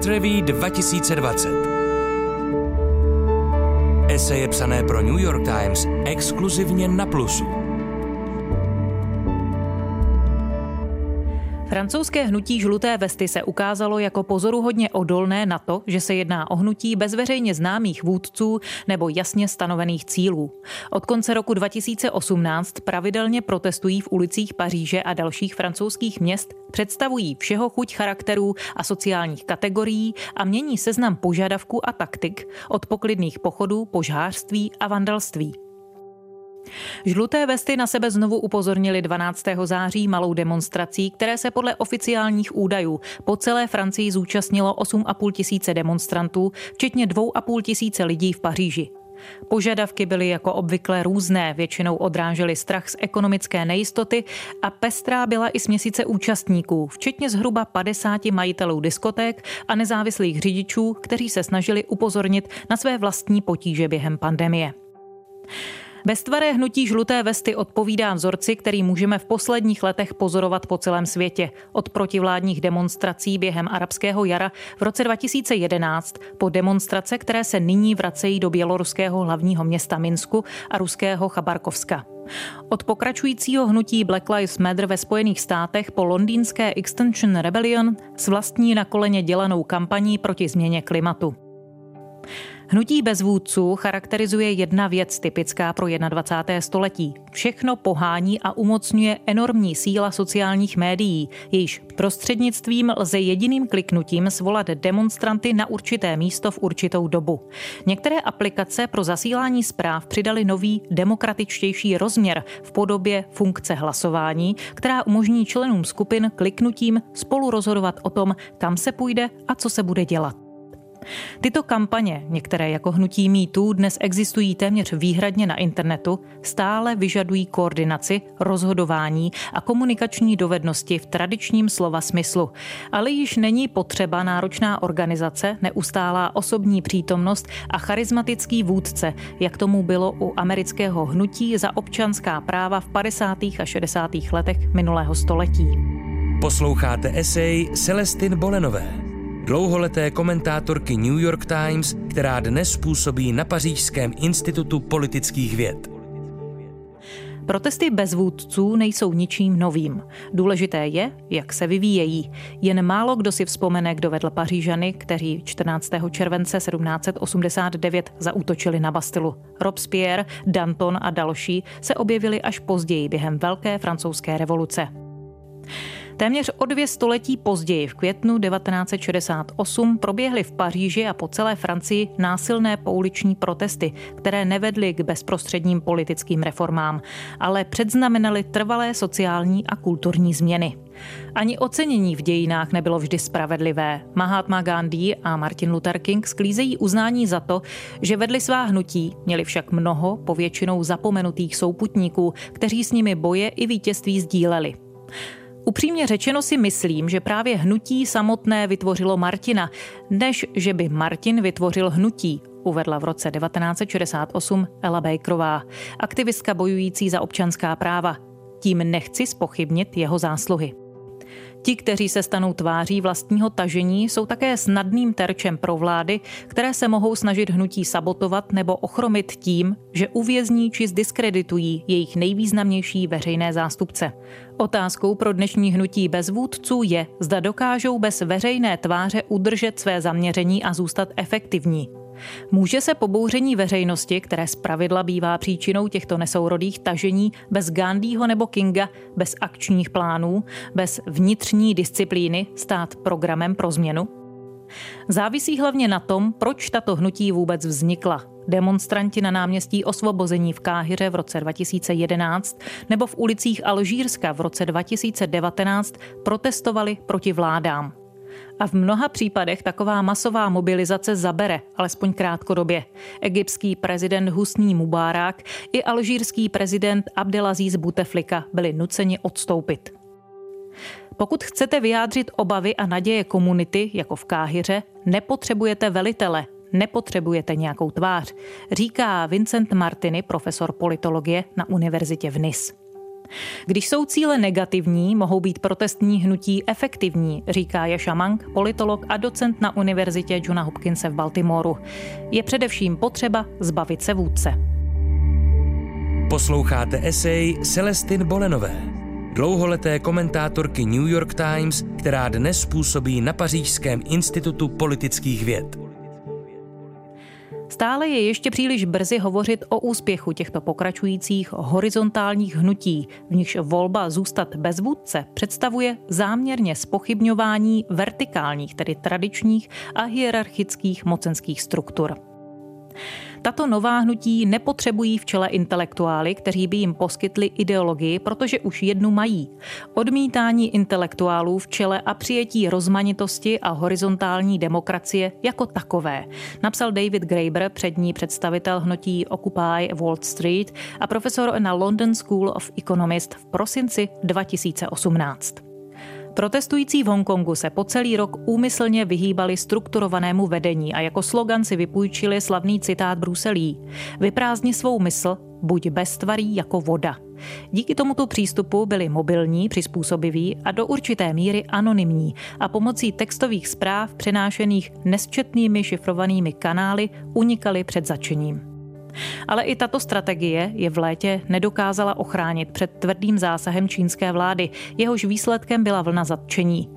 World Review 2020. Eseje psané pro New York Times exkluzivně na Plusu. Francouzské hnutí žluté vesty se ukázalo jako pozoruhodně odolné na to, že se jedná o hnutí bez veřejně známých vůdců nebo jasně stanovených cílů. Od konce roku 2018 pravidelně protestují v ulicích Paříže a dalších francouzských měst, představují všeho chuť charakterů a sociálních kategorií a mění seznam požadavků a taktik od poklidných pochodů, požářství a vandalství. Žluté vesty na sebe znovu upozornili 12. září malou demonstrací, které se podle oficiálních údajů po celé Francii zúčastnilo 8,5 tisíce demonstrantů, včetně 2,5 tisíce lidí v Paříži. Požadavky byly jako obvykle různé, většinou odrážely strach z ekonomické nejistoty a pestrá byla i směsice účastníků, včetně zhruba 50 majitelů diskoték a nezávislých řidičů, kteří se snažili upozornit na své vlastní potíže během pandemie. Beztvaré hnutí žluté vesty odpovídá vzorci, který můžeme v posledních letech pozorovat po celém světě. Od protivládních demonstrací během arabského jara v roce 2011 po demonstrace, které se nyní vracejí do běloruského hlavního města Minsku a ruského Chabarkovska. Od pokračujícího hnutí Black Lives Matter ve Spojených státech po londýnské Extension Rebellion s vlastní na koleně dělanou kampaní proti změně klimatu. Hnutí bez vůdců charakterizuje jedna věc typická pro 21. století. Všechno pohání a umocňuje enormní síla sociálních médií, jejíž prostřednictvím lze jediným kliknutím svolat demonstranty na určité místo v určitou dobu. Některé aplikace pro zasílání zpráv přidali nový demokratičtější rozměr v podobě funkce hlasování, která umožní členům skupin kliknutím spolu rozhodovat o tom, kam se půjde a co se bude dělat. Tyto kampaně, některé jako hnutí mýtů, dnes existují téměř výhradně na internetu, stále vyžadují koordinaci, rozhodování a komunikační dovednosti v tradičním slova smyslu. Ale již není potřeba náročná organizace, neustálá osobní přítomnost a charismatický vůdce, jak tomu bylo u amerického hnutí za občanská práva v 50. a 60. letech minulého století. Posloucháte esej Celestin Bolenové dlouholeté komentátorky New York Times, která dnes působí na Pařížském institutu politických věd. Protesty bez vůdců nejsou ničím novým. Důležité je, jak se vyvíjejí. Jen málo kdo si vzpomene, kdo vedl Pařížany, kteří 14. července 1789 zaútočili na Bastilu. Robespierre, Danton a další se objevili až později během Velké francouzské revoluce. Téměř o dvě století později, v květnu 1968, proběhly v Paříži a po celé Francii násilné pouliční protesty, které nevedly k bezprostředním politickým reformám, ale předznamenaly trvalé sociální a kulturní změny. Ani ocenění v dějinách nebylo vždy spravedlivé. Mahatma Gandhi a Martin Luther King sklízejí uznání za to, že vedli svá hnutí, měli však mnoho povětšinou zapomenutých souputníků, kteří s nimi boje i vítězství sdíleli. Upřímně řečeno si myslím, že právě hnutí samotné vytvořilo Martina, než že by Martin vytvořil hnutí, uvedla v roce 1968 Ella Bakerová, aktivistka bojující za občanská práva. Tím nechci spochybnit jeho zásluhy. Ti, kteří se stanou tváří vlastního tažení, jsou také snadným terčem pro vlády, které se mohou snažit hnutí sabotovat nebo ochromit tím, že uvězní či zdiskreditují jejich nejvýznamnější veřejné zástupce. Otázkou pro dnešní hnutí bez vůdců je, zda dokážou bez veřejné tváře udržet své zaměření a zůstat efektivní. Může se pobouření veřejnosti, které zpravidla bývá příčinou těchto nesourodých tažení, bez Gandhiho nebo Kinga, bez akčních plánů, bez vnitřní disciplíny stát programem pro změnu? Závisí hlavně na tom, proč tato hnutí vůbec vznikla. Demonstranti na náměstí Osvobození v Káhyře v roce 2011 nebo v ulicích Alžírska v roce 2019 protestovali proti vládám. A v mnoha případech taková masová mobilizace zabere, alespoň krátkodobě. Egyptský prezident Husní Mubarak i alžírský prezident Abdelaziz Bouteflika byli nuceni odstoupit. Pokud chcete vyjádřit obavy a naděje komunity, jako v Káhyře, nepotřebujete velitele, nepotřebujete nějakou tvář, říká Vincent Martini, profesor politologie na univerzitě v Nice. Když jsou cíle negativní, mohou být protestní hnutí efektivní, říká Jaša Mank, politolog a docent na univerzitě Johna Hopkinse v Baltimoru. Je především potřeba zbavit se vůdce. Posloucháte esej Celestin Bolenové, dlouholeté komentátorky New York Times, která dnes působí na Pařížském institutu politických věd. Stále je ještě příliš brzy hovořit o úspěchu těchto pokračujících horizontálních hnutí, v nichž volba zůstat bez vůdce představuje záměrně spochybňování vertikálních, tedy tradičních a hierarchických mocenských struktur. Tato nová hnutí nepotřebují v čele intelektuály, kteří by jim poskytli ideologii, protože už jednu mají. Odmítání intelektuálů v čele a přijetí rozmanitosti a horizontální demokracie jako takové, napsal David Graeber, přední představitel hnutí Occupy Wall Street a profesor na London School of Economists v prosinci 2018. Protestující v Hongkongu se po celý rok úmyslně vyhýbali strukturovanému vedení a jako slogan si vypůjčili slavný citát Bruselí. Vyprázdni svou mysl, buď beztvarý jako voda. Díky tomuto přístupu byli mobilní, přizpůsobiví a do určité míry anonymní a pomocí textových zpráv přenášených nesčetnými šifrovanými kanály unikali před začením. Ale i tato strategie je v létě nedokázala ochránit před tvrdým zásahem čínské vlády, jehož výsledkem byla vlna zatčení.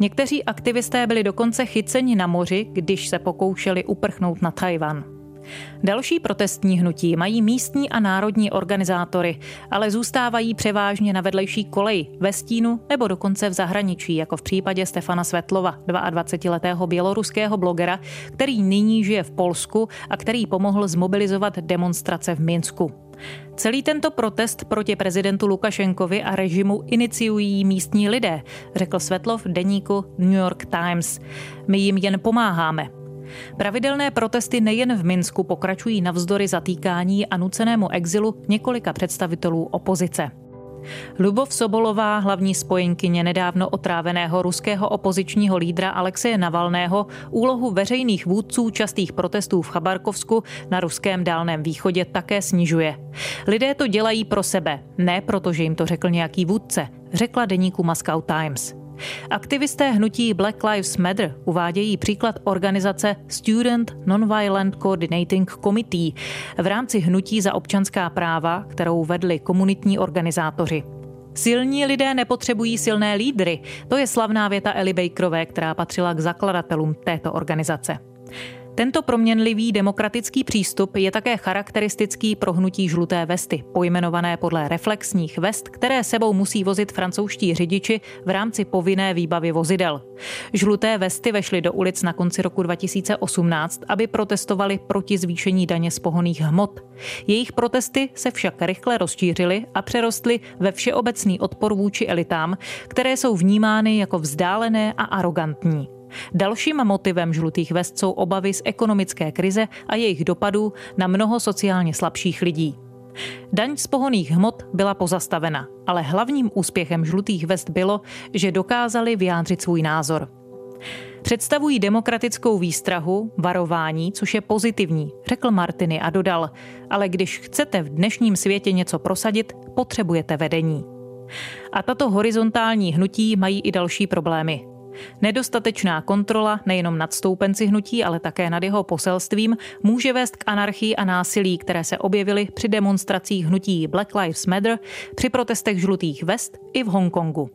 Někteří aktivisté byli dokonce chyceni na moři, když se pokoušeli uprchnout na Tajvan. Další protestní hnutí mají místní a národní organizátory, ale zůstávají převážně na vedlejší koleji, ve stínu nebo dokonce v zahraničí, jako v případě Stefana Svetlova, 22-letého běloruského blogera, který nyní žije v Polsku a který pomohl zmobilizovat demonstrace v Minsku. Celý tento protest proti prezidentu Lukašenkovi a režimu iniciují místní lidé, řekl Svetlov deníku New York Times. My jim jen pomáháme, Pravidelné protesty nejen v Minsku pokračují navzdory zatýkání a nucenému exilu několika představitelů opozice. Lubov Sobolová, hlavní spojenkyně nedávno otráveného ruského opozičního lídra Alexeje Navalného, úlohu veřejných vůdců častých protestů v Chabarkovsku na ruském dálném východě také snižuje. Lidé to dělají pro sebe, ne protože jim to řekl nějaký vůdce, řekla deníku Moscow Times. Aktivisté hnutí Black Lives Matter uvádějí příklad organizace Student Nonviolent Coordinating Committee v rámci hnutí za občanská práva, kterou vedli komunitní organizátoři. Silní lidé nepotřebují silné lídry. To je slavná věta Ellie Bakerové, která patřila k zakladatelům této organizace. Tento proměnlivý demokratický přístup je také charakteristický pro hnutí žluté vesty, pojmenované podle reflexních vest, které sebou musí vozit francouzští řidiči v rámci povinné výbavy vozidel. Žluté vesty vešly do ulic na konci roku 2018, aby protestovali proti zvýšení daně z pohoných hmot. Jejich protesty se však rychle rozšířily a přerostly ve všeobecný odpor vůči elitám, které jsou vnímány jako vzdálené a arrogantní. Dalším motivem žlutých vest jsou obavy z ekonomické krize a jejich dopadů na mnoho sociálně slabších lidí. Daň z pohoných hmot byla pozastavena, ale hlavním úspěchem žlutých vest bylo, že dokázali vyjádřit svůj názor. Představují demokratickou výstrahu, varování, což je pozitivní, řekl Martiny a dodal, ale když chcete v dnešním světě něco prosadit, potřebujete vedení. A tato horizontální hnutí mají i další problémy. Nedostatečná kontrola nejenom nad stoupenci hnutí, ale také nad jeho poselstvím může vést k anarchii a násilí, které se objevily při demonstracích hnutí Black Lives Matter, při protestech žlutých vest i v Hongkongu.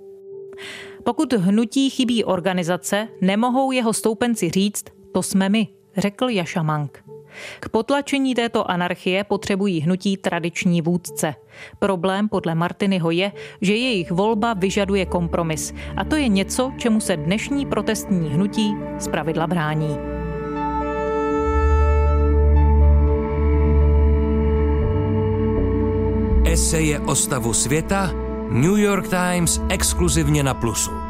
Pokud hnutí chybí organizace, nemohou jeho stoupenci říct, to jsme my, řekl Jaša Mank. K potlačení této anarchie potřebují hnutí tradiční vůdce. Problém podle Martinyho je, že jejich volba vyžaduje kompromis a to je něco, čemu se dnešní protestní hnutí zpravidla brání. Eseje o stavu světa New York Times exkluzivně na Plusu.